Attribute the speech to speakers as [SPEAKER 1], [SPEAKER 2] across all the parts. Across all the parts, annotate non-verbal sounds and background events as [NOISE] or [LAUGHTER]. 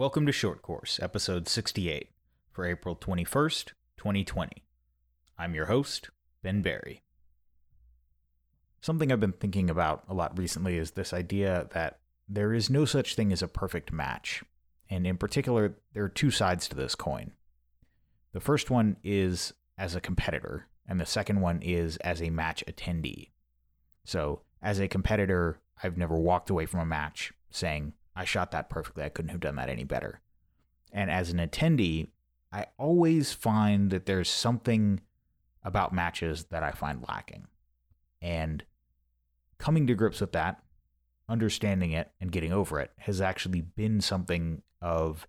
[SPEAKER 1] Welcome to Short Course, episode 68, for April 21st, 2020. I'm your host, Ben Barry. Something I've been thinking about a lot recently is this idea that there is no such thing as a perfect match. And in particular, there are two sides to this coin. The first one is as a competitor, and the second one is as a match attendee. So, as a competitor, I've never walked away from a match saying, I shot that perfectly. I couldn't have done that any better. And as an attendee, I always find that there's something about matches that I find lacking. And coming to grips with that, understanding it, and getting over it has actually been something of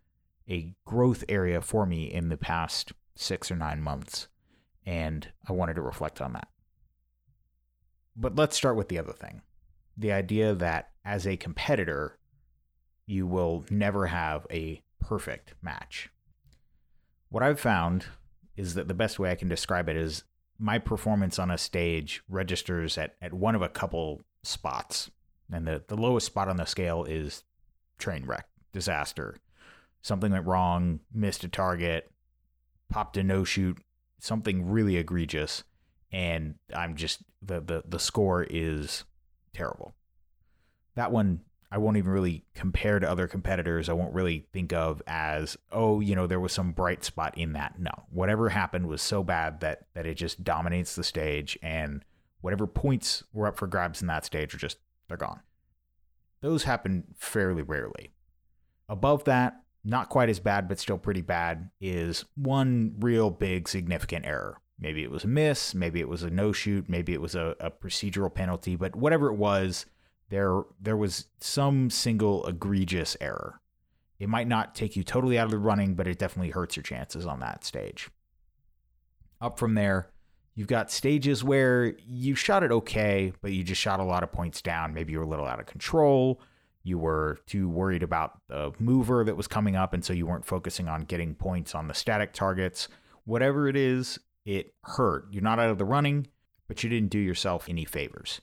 [SPEAKER 1] a growth area for me in the past six or nine months. And I wanted to reflect on that. But let's start with the other thing the idea that as a competitor, you will never have a perfect match. What I've found is that the best way I can describe it is my performance on a stage registers at, at one of a couple spots. And the, the lowest spot on the scale is train wreck, disaster. Something went wrong, missed a target, popped a no shoot, something really egregious. And I'm just, the, the, the score is terrible. That one I won't even really compare to other competitors. I won't really think of as, oh, you know, there was some bright spot in that. No, whatever happened was so bad that that it just dominates the stage, and whatever points were up for grabs in that stage are just they're gone. Those happen fairly rarely. Above that, not quite as bad, but still pretty bad, is one real big significant error. Maybe it was a miss, maybe it was a no shoot, maybe it was a, a procedural penalty, but whatever it was, there there was some single egregious error. It might not take you totally out of the running, but it definitely hurts your chances on that stage. Up from there, you've got stages where you shot it okay, but you just shot a lot of points down. Maybe you were a little out of control. You were too worried about the mover that was coming up, and so you weren't focusing on getting points on the static targets. Whatever it is, it hurt. You're not out of the running, but you didn't do yourself any favors.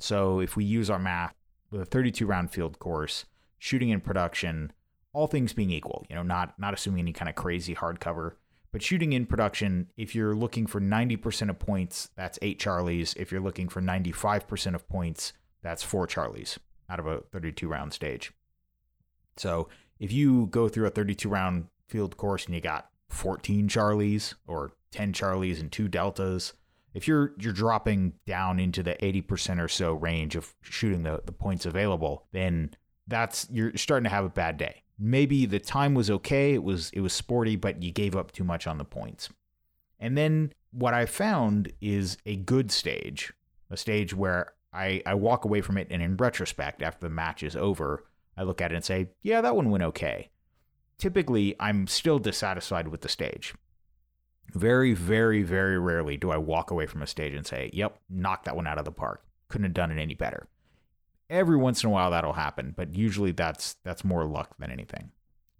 [SPEAKER 1] So if we use our math with a 32 round field course, shooting in production, all things being equal, you know, not not assuming any kind of crazy hardcover, but shooting in production, if you're looking for 90% of points, that's eight Charlies. If you're looking for 95% of points, that's four Charlies out of a 32 round stage. So if you go through a 32 round field course and you got 14 Charlies or 10 Charlies and two Deltas, if you're you're dropping down into the 80% or so range of shooting the, the points available, then that's you're starting to have a bad day. Maybe the time was okay, it was it was sporty, but you gave up too much on the points. And then what I found is a good stage, a stage where I, I walk away from it and in retrospect, after the match is over, I look at it and say, yeah, that one went okay. Typically, I'm still dissatisfied with the stage. Very, very, very rarely do I walk away from a stage and say, yep, knock that one out of the park. Couldn't have done it any better. Every once in a while that'll happen, but usually that's that's more luck than anything.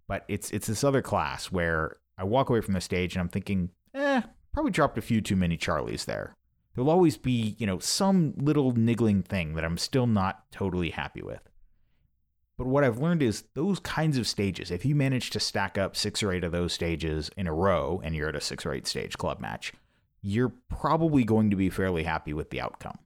[SPEAKER 1] But it's it's this other class where I walk away from the stage and I'm thinking, eh, probably dropped a few too many Charlies there. There'll always be, you know, some little niggling thing that I'm still not totally happy with. But what I've learned is those kinds of stages, if you manage to stack up six or eight of those stages in a row and you're at a six or eight stage club match, you're probably going to be fairly happy with the outcome.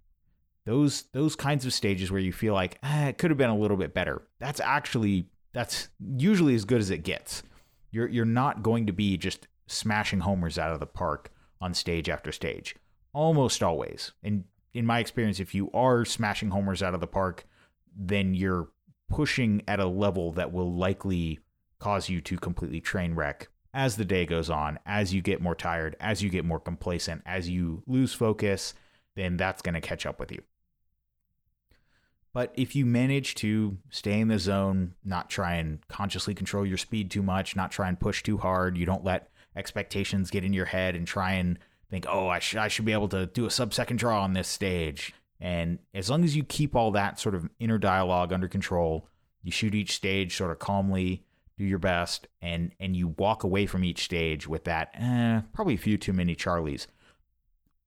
[SPEAKER 1] Those those kinds of stages where you feel like eh, it could have been a little bit better. That's actually that's usually as good as it gets. You're you're not going to be just smashing homers out of the park on stage after stage. Almost always. And in my experience, if you are smashing homers out of the park, then you're pushing at a level that will likely cause you to completely train wreck as the day goes on, as you get more tired, as you get more complacent, as you lose focus, then that's going to catch up with you. But if you manage to stay in the zone, not try and consciously control your speed too much, not try and push too hard, you don't let expectations get in your head and try and think, oh, I, sh- I should be able to do a sub second draw on this stage. And as long as you keep all that sort of inner dialogue under control, you shoot each stage sort of calmly, do your best, and and you walk away from each stage with that eh, probably a few too many Charlies.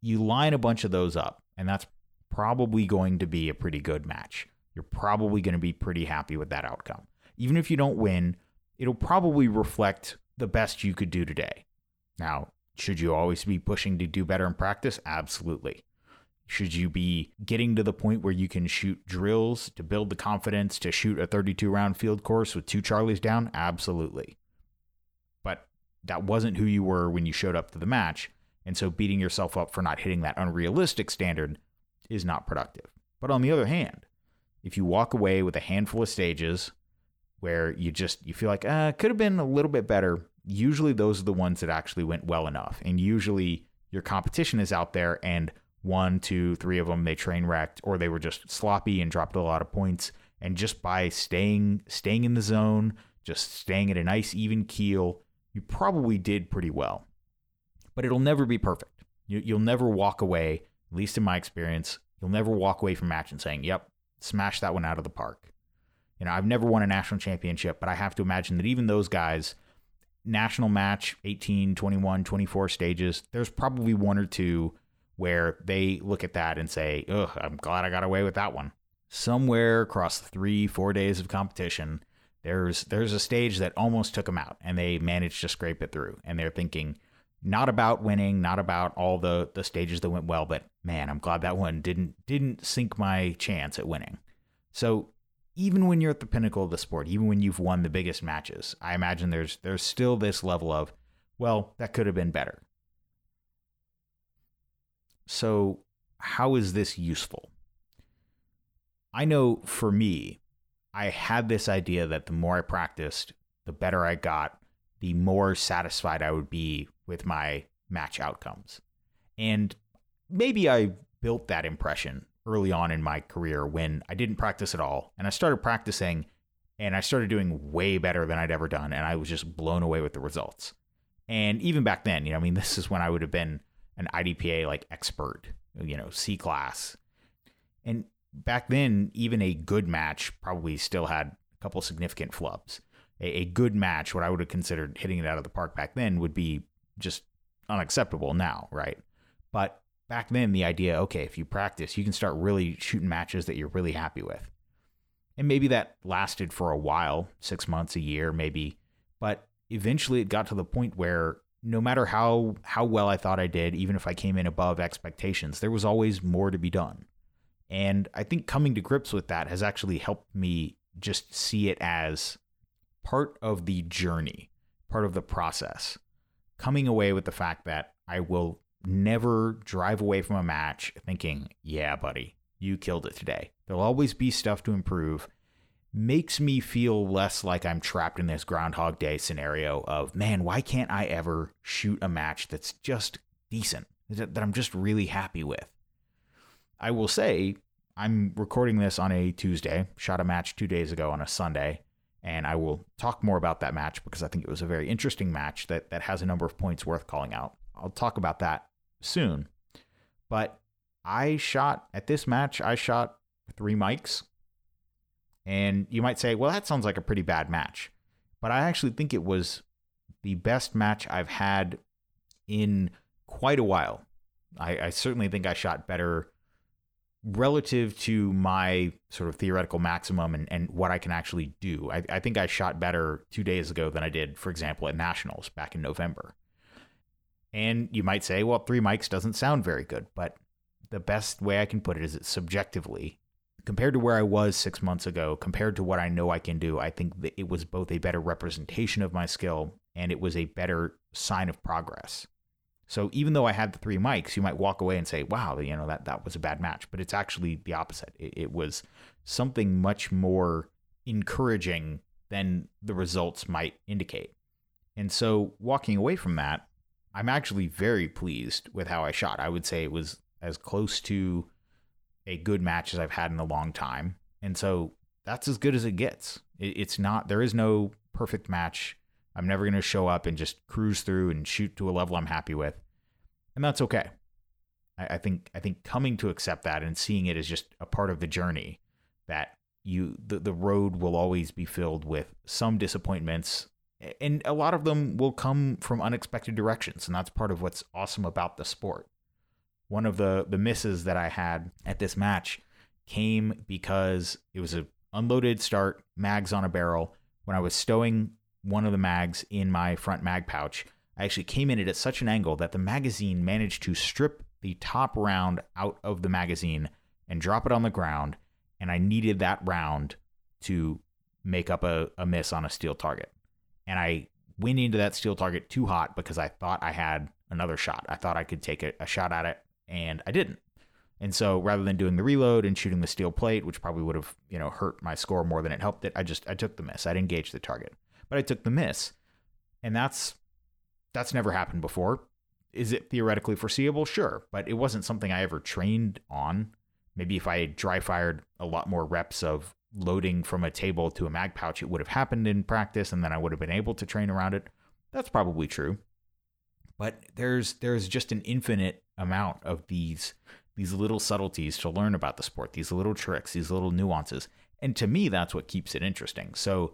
[SPEAKER 1] You line a bunch of those up, and that's probably going to be a pretty good match. You're probably going to be pretty happy with that outcome. Even if you don't win, it'll probably reflect the best you could do today. Now, should you always be pushing to do better in practice? Absolutely. Should you be getting to the point where you can shoot drills to build the confidence to shoot a 32 round field course with two Charlies down? Absolutely. But that wasn't who you were when you showed up to the match. And so beating yourself up for not hitting that unrealistic standard is not productive. But on the other hand, if you walk away with a handful of stages where you just you feel like uh could have been a little bit better, usually those are the ones that actually went well enough. And usually your competition is out there and one, two, three of them they train wrecked or they were just sloppy and dropped a lot of points. And just by staying staying in the zone, just staying at a nice even keel, you probably did pretty well. But it'll never be perfect. You, you'll never walk away, at least in my experience, you'll never walk away from match and saying, "Yep, smash that one out of the park." You know, I've never won a national championship, but I have to imagine that even those guys, national match, 18, 21, 24 stages, there's probably one or two where they look at that and say, ugh, I'm glad I got away with that one. Somewhere across three, four days of competition, there's there's a stage that almost took them out and they managed to scrape it through. And they're thinking, not about winning, not about all the, the stages that went well, but man, I'm glad that one didn't didn't sink my chance at winning. So even when you're at the pinnacle of the sport, even when you've won the biggest matches, I imagine there's there's still this level of, well, that could have been better. So, how is this useful? I know for me, I had this idea that the more I practiced, the better I got, the more satisfied I would be with my match outcomes. And maybe I built that impression early on in my career when I didn't practice at all. And I started practicing and I started doing way better than I'd ever done. And I was just blown away with the results. And even back then, you know, I mean, [LAUGHS] this is when I would have been an IDPA like expert, you know, C class. And back then, even a good match probably still had a couple significant flubs. A, a good match, what I would have considered hitting it out of the park back then, would be just unacceptable now, right? But back then the idea okay if you practice you can start really shooting matches that you're really happy with and maybe that lasted for a while six months a year maybe but eventually it got to the point where no matter how how well i thought i did even if i came in above expectations there was always more to be done and i think coming to grips with that has actually helped me just see it as part of the journey part of the process coming away with the fact that i will never drive away from a match thinking, yeah, buddy, you killed it today. There'll always be stuff to improve. Makes me feel less like I'm trapped in this Groundhog Day scenario of, man, why can't I ever shoot a match that's just decent, that I'm just really happy with? I will say, I'm recording this on a Tuesday, shot a match two days ago on a Sunday, and I will talk more about that match because I think it was a very interesting match that, that has a number of points worth calling out. I'll talk about that soon. But I shot at this match, I shot three mikes. And you might say, well, that sounds like a pretty bad match. But I actually think it was the best match I've had in quite a while. I, I certainly think I shot better relative to my sort of theoretical maximum and, and what I can actually do. I, I think I shot better two days ago than I did, for example, at Nationals back in November. And you might say, well, three mikes doesn't sound very good, but the best way I can put it is it's subjectively compared to where I was six months ago, compared to what I know I can do, I think that it was both a better representation of my skill and it was a better sign of progress. So even though I had the three mikes, you might walk away and say, wow, you know, that, that was a bad match. But it's actually the opposite. It, it was something much more encouraging than the results might indicate. And so walking away from that, I'm actually very pleased with how I shot. I would say it was as close to a good match as I've had in a long time. And so that's as good as it gets. It's not, there is no perfect match. I'm never going to show up and just cruise through and shoot to a level I'm happy with. And that's okay. I, think, I think coming to accept that and seeing it as just a part of the journey that you, the, the road will always be filled with some disappointments and a lot of them will come from unexpected directions and that's part of what's awesome about the sport one of the the misses that i had at this match came because it was a unloaded start mags on a barrel when i was stowing one of the mags in my front mag pouch, I actually came in it at such an angle that the magazine managed to strip the top round out of the magazine and drop it on the ground. And I needed that round to make up a, a miss on a steel target. And I went into that steel target too hot because I thought I had another shot. I thought I could take a, a shot at it, and I didn't. And so rather than doing the reload and shooting the steel plate, which probably would have, you know, hurt my score more than it helped it, I just I took the miss. I didn't engage the target. But I took the miss. And that's that's never happened before. Is it theoretically foreseeable? Sure, but it wasn't something I ever trained on. Maybe if I dry fired a lot more reps of loading from a table to a mag pouch, it would have happened in practice and then I would have been able to train around it. That's probably true. But there's there's just an infinite amount of these these little subtleties to learn about the sport, these little tricks, these little nuances. And to me that's what keeps it interesting. So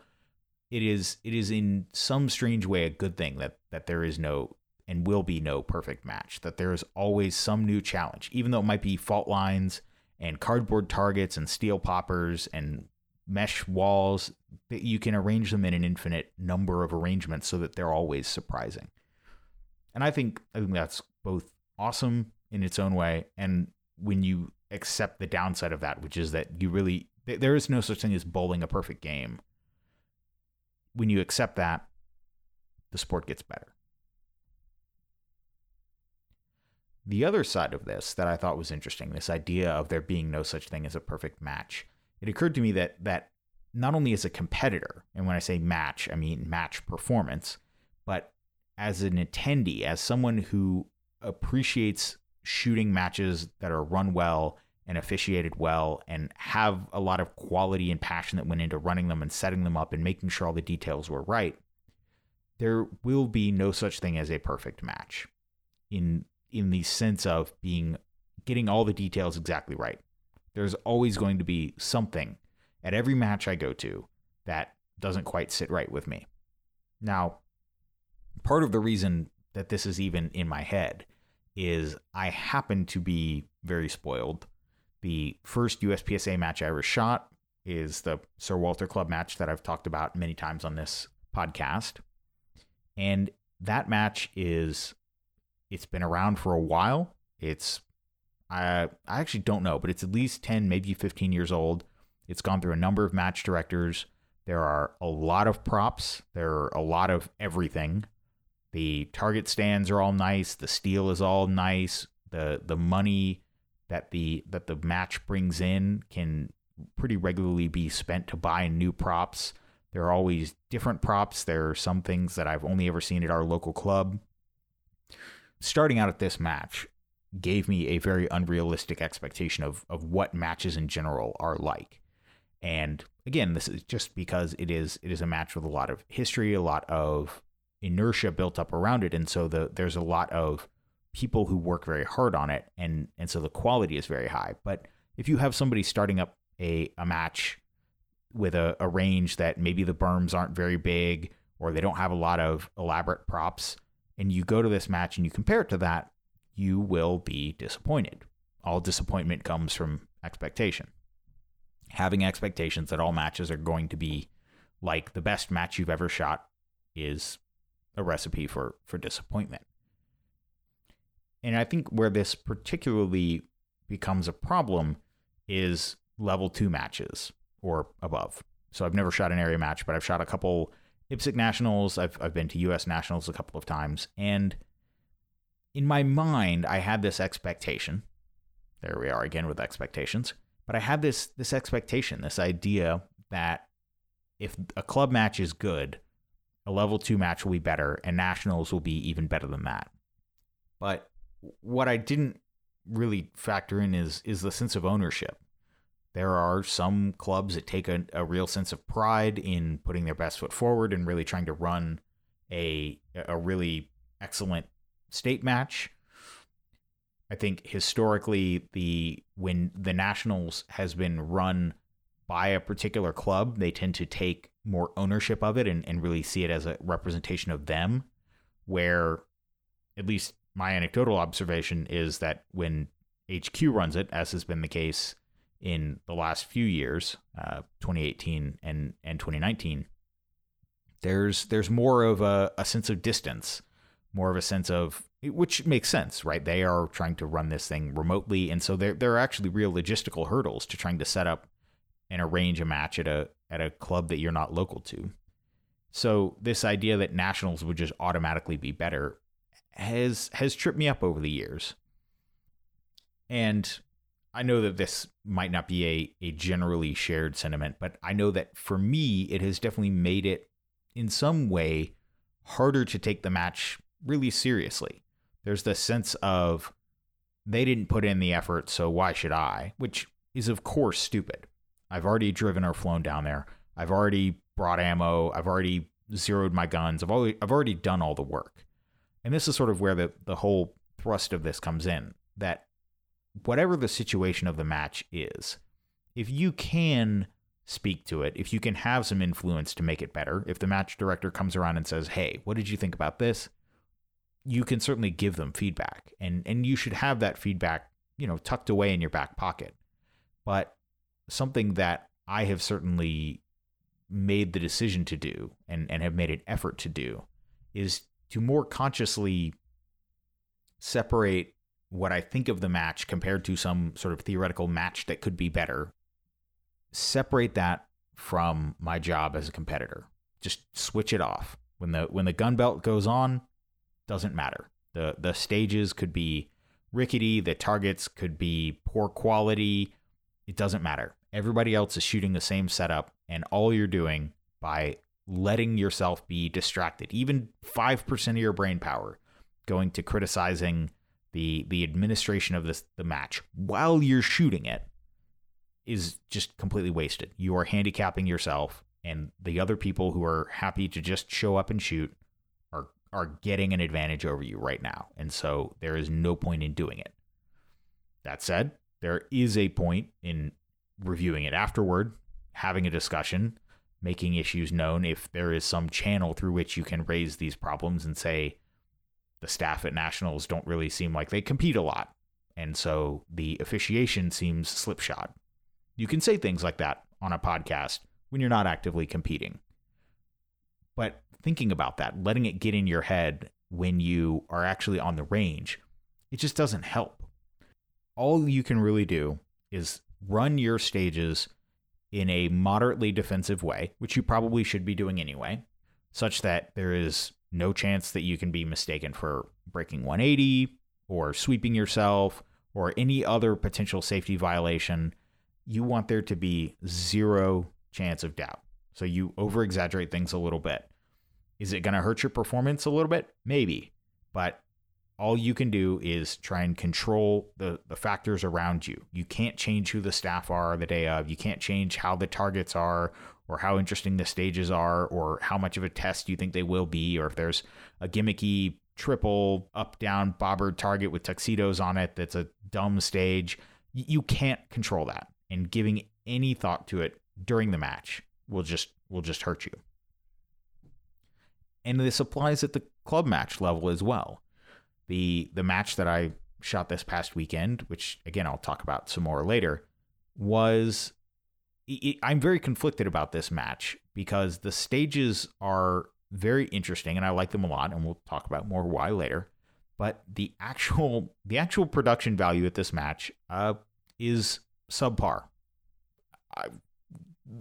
[SPEAKER 1] it is it is in some strange way a good thing that that there is no and will be no perfect match, that there is always some new challenge, even though it might be fault lines and cardboard targets and steel poppers and mesh walls that you can arrange them in an infinite number of arrangements so that they're always surprising. And I think I think that's both awesome in its own way and when you accept the downside of that, which is that you really there is no such thing as bowling a perfect game. When you accept that, the sport gets better. The other side of this that I thought was interesting, this idea of there being no such thing as a perfect match, it occurred to me that that not only as a competitor, and when I say match, I mean match performance, but as an attendee, as someone who appreciates shooting matches that are run well and officiated well and have a lot of quality and passion that went into running them and setting them up and making sure all the details were right, there will be no such thing as a perfect match in in the sense of being getting all the details exactly right. There's always going to be something at every match I go to that doesn't quite sit right with me. Now, part of the reason that this is even in my head is I happen to be very spoiled. The first USPSA match I ever shot is the Sir Walter Club match that I've talked about many times on this podcast. And that match is it's been around for a while. It's I I actually don't know, but it's at least 10, maybe 15 years old. It's gone through a number of match directors. There are a lot of props. There are a lot of everything. The target stands are all nice. The steel is all nice. The the money that the that the match brings in can pretty regularly be spent to buy new props. There are always different props. There are some things that I've only ever seen at our local club. Starting out at this match, gave me a very unrealistic expectation of of what matches in general are like. And again, this is just because it is it is a match with a lot of history, a lot of inertia built up around it, and so the there's a lot of people who work very hard on it, and and so the quality is very high. But if you have somebody starting up a a match with a, a range that maybe the berms aren't very big or they don't have a lot of elaborate props, and you go to this match and you compare it to that, you will be disappointed. All disappointment comes from expectation. Having expectations that all matches are going to be like the best match you've ever shot is a recipe for, for disappointment. And I think where this particularly becomes a problem is level two matches or above. So I've never shot an area match, but I've shot a couple IPSC nationals. I've, I've been to US nationals a couple of times. And in my mind, I had this expectation. There we are again with expectations. But I had this this expectation, this idea that if a club match is good, a level two match will be better, and nationals will be even better than that. But what I didn't really factor in is is the sense of ownership. There are some clubs that take a, a real sense of pride in putting their best foot forward and really trying to run a a really excellent state match. I think historically the when the Nationals has been run by a particular club, they tend to take more ownership of it and, and really see it as a representation of them. Where at least my anecdotal observation is that when HQ runs it, as has been the case in the last few years, uh, 2018 and, and 2019, there's there's more of a, a sense of distance, more of a sense of which makes sense, right? They are trying to run this thing remotely, and so there there are actually real logistical hurdles to trying to set up and arrange a match at a at a club that you're not local to. So this idea that nationals would just automatically be better has has tripped me up over the years. And I know that this might not be a, a generally shared sentiment, but I know that for me, it has definitely made it in some way harder to take the match really seriously. There's the sense of they didn't put in the effort, so why should I? Which is, of course, stupid. I've already driven or flown down there. I've already brought ammo. I've already zeroed my guns. I've already, I've already done all the work. And this is sort of where the, the whole thrust of this comes in that whatever the situation of the match is, if you can speak to it, if you can have some influence to make it better, if the match director comes around and says, "Hey, what did you think about this?" you can certainly give them feedback. And and you should have that feedback, you know, tucked away in your back pocket. But something that I have certainly made the decision to do and, and have made an effort to do is to more consciously separate what I think of the match compared to some sort of theoretical match that could be better, separate that from my job as a competitor. Just switch it off. When the when the gun belt goes on, doesn't matter. The the stages could be rickety, the targets could be poor quality, it doesn't matter. Everybody else is shooting the same setup and all you're doing by letting yourself be distracted, even 5% of your brain power going to criticizing the the administration of this the match while you're shooting it is just completely wasted. You are handicapping yourself and the other people who are happy to just show up and shoot are are getting an advantage over you right now. And so there is no point in doing it. That said, there is a point in reviewing it afterward, having a discussion, making issues known if there is some channel through which you can raise these problems and say, the staff at Nationals don't really seem like they compete a lot. And so the officiation seems slipshod. You can say things like that on a podcast when you're not actively competing. But thinking about that, letting it get in your head when you are actually on the range, it just doesn't help. All you can really do is run your stages in a moderately defensive way, which you probably should be doing anyway, such that there is no chance that you can be mistaken for breaking 180 or sweeping yourself or any other potential safety violation. You want there to be zero chance of doubt. So you over exaggerate things a little bit. Is it going to hurt your performance a little bit? Maybe. But all you can do is try and control the, the factors around you. You can't change who the staff are the day of. You can't change how the targets are or how interesting the stages are or how much of a test you think they will be or if there's a gimmicky triple up down bobber target with tuxedos on it that's a dumb stage you can't control that and giving any thought to it during the match will just will just hurt you and this applies at the club match level as well the the match that I shot this past weekend which again I'll talk about some more later was I'm very conflicted about this match because the stages are very interesting and I like them a lot, and we'll talk about more why later. But the actual the actual production value at this match uh, is subpar. I,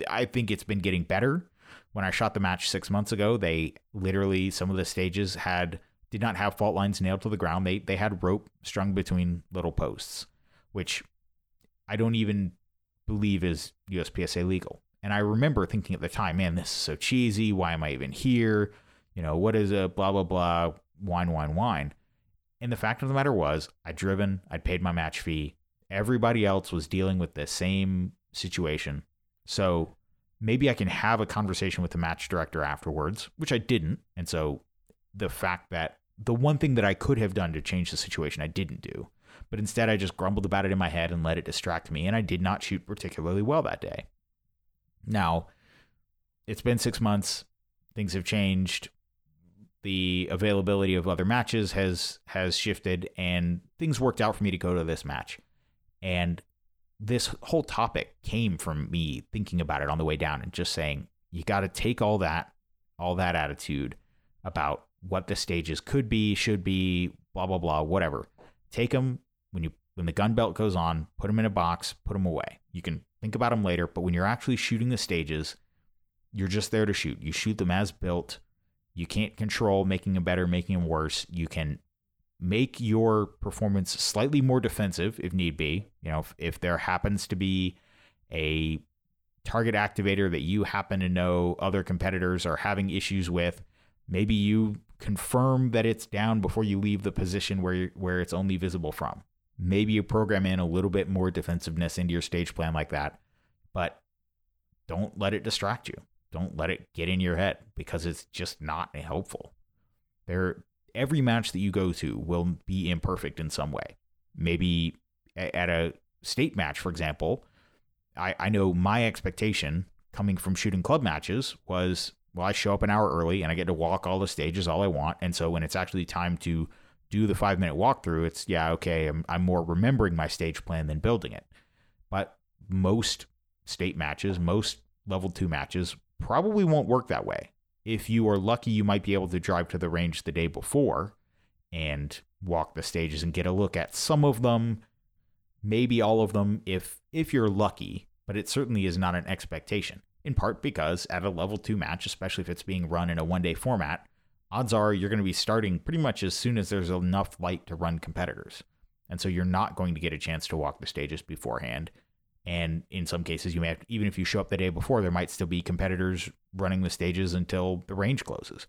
[SPEAKER 1] I think it's been getting better. When I shot the match six months ago, they literally some of the stages had did not have fault lines nailed to the ground. They they had rope strung between little posts, which I don't even believe is USPSA legal. And I remember thinking at the time, man, this is so cheesy. Why am I even here? You know, what is a blah, blah, blah, whine, whine, whine? And the fact of the matter was, I'd driven, I'd paid my match fee. Everybody else was dealing with the same situation. So maybe I can have a conversation with the match director afterwards, which I didn't. And so the fact that the one thing that I could have done to change the situation, I didn't do but instead I just grumbled about it in my head and let it distract me, and I did not shoot particularly well that day. Now, it's been six months, things have changed, the availability of other matches has has shifted, and things worked out for me to go to this match. And this whole topic came from me thinking about it on the way down and just saying, you got to take all that, all that attitude about what the stages could be, should be, blah blah blah, whatever. Take them when you when the gun belt goes on, put them in a box, put them away. You can think about them later, but when you're actually shooting the stages, you're just there to shoot. You shoot them as built. You can't control making them better, making them worse. You can make your performance slightly more defensive if need be. You know, if, if there happens to be a target activator that you happen to know other competitors are having issues with, maybe you confirm that it's down before you leave the position where where it's only visible from. Maybe you program in a little bit more defensiveness into your stage plan like that, but don't let it distract you. Don't let it get in your head because it's just not helpful. There every match that you go to will be imperfect in some way. Maybe at a state match, for example, I, I know my expectation coming from shooting club matches was well, I show up an hour early and I get to walk all the stages all I want. And so when it's actually time to do the five minute walkthrough, it's yeah, okay, I'm, I'm more remembering my stage plan than building it. But most state matches, most level two matches probably won't work that way. If you are lucky, you might be able to drive to the range the day before and walk the stages and get a look at some of them, maybe all of them if if you're lucky, but it certainly is not an expectation. In part because at a level 2 match, especially if it's being run in a one-day format, odds are you're going to be starting pretty much as soon as there's enough light to run competitors. And so you're not going to get a chance to walk the stages beforehand. And in some cases, you may have, even if you show up the day before, there might still be competitors running the stages until the range closes.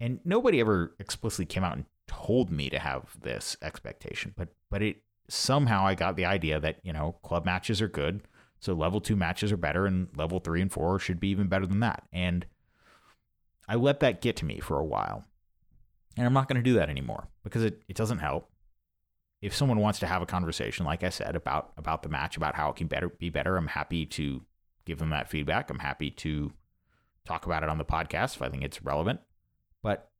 [SPEAKER 1] And nobody ever explicitly came out and told me to have this expectation, but but it somehow I got the idea that you know club matches are good, so level two matches are better, and level three and four should be even better than that. And I let that get to me for a while. And I'm not going to do that anymore because it, it doesn't help. If someone wants to have a conversation, like I said, about about the match, about how it can better be better, I'm happy to give them that feedback. I'm happy to talk about it on the podcast if I think it's relevant. But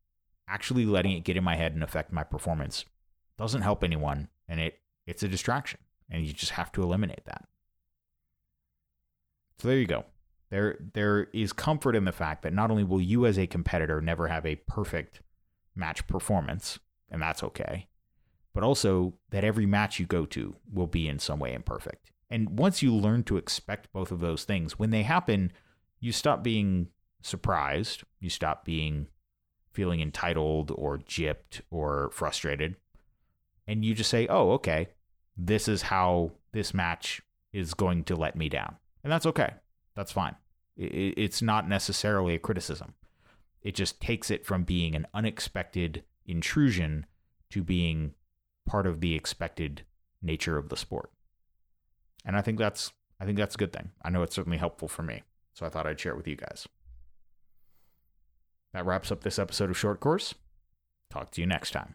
[SPEAKER 1] actually letting it get in my head and affect my performance doesn't help anyone and it it's a distraction and you just have to eliminate that. So there you go. There there is comfort in the fact that not only will you as a competitor never have a perfect match performance, and that's okay, but also that every match you go to will be in some way imperfect. And once you learn to expect both of those things, when they happen, you stop being surprised, you stop being feeling entitled or gypped or frustrated, and you just say, "Oh, okay. This is how this match is going to let me down." And that's okay. That's fine. It's not necessarily a criticism. It just takes it from being an unexpected intrusion to being part of the expected nature of the sport. And I think that's I think that's a good thing. I know it's certainly helpful for me. So I thought I'd share it with you guys. That wraps up this episode of Short Course. Talk to you next time.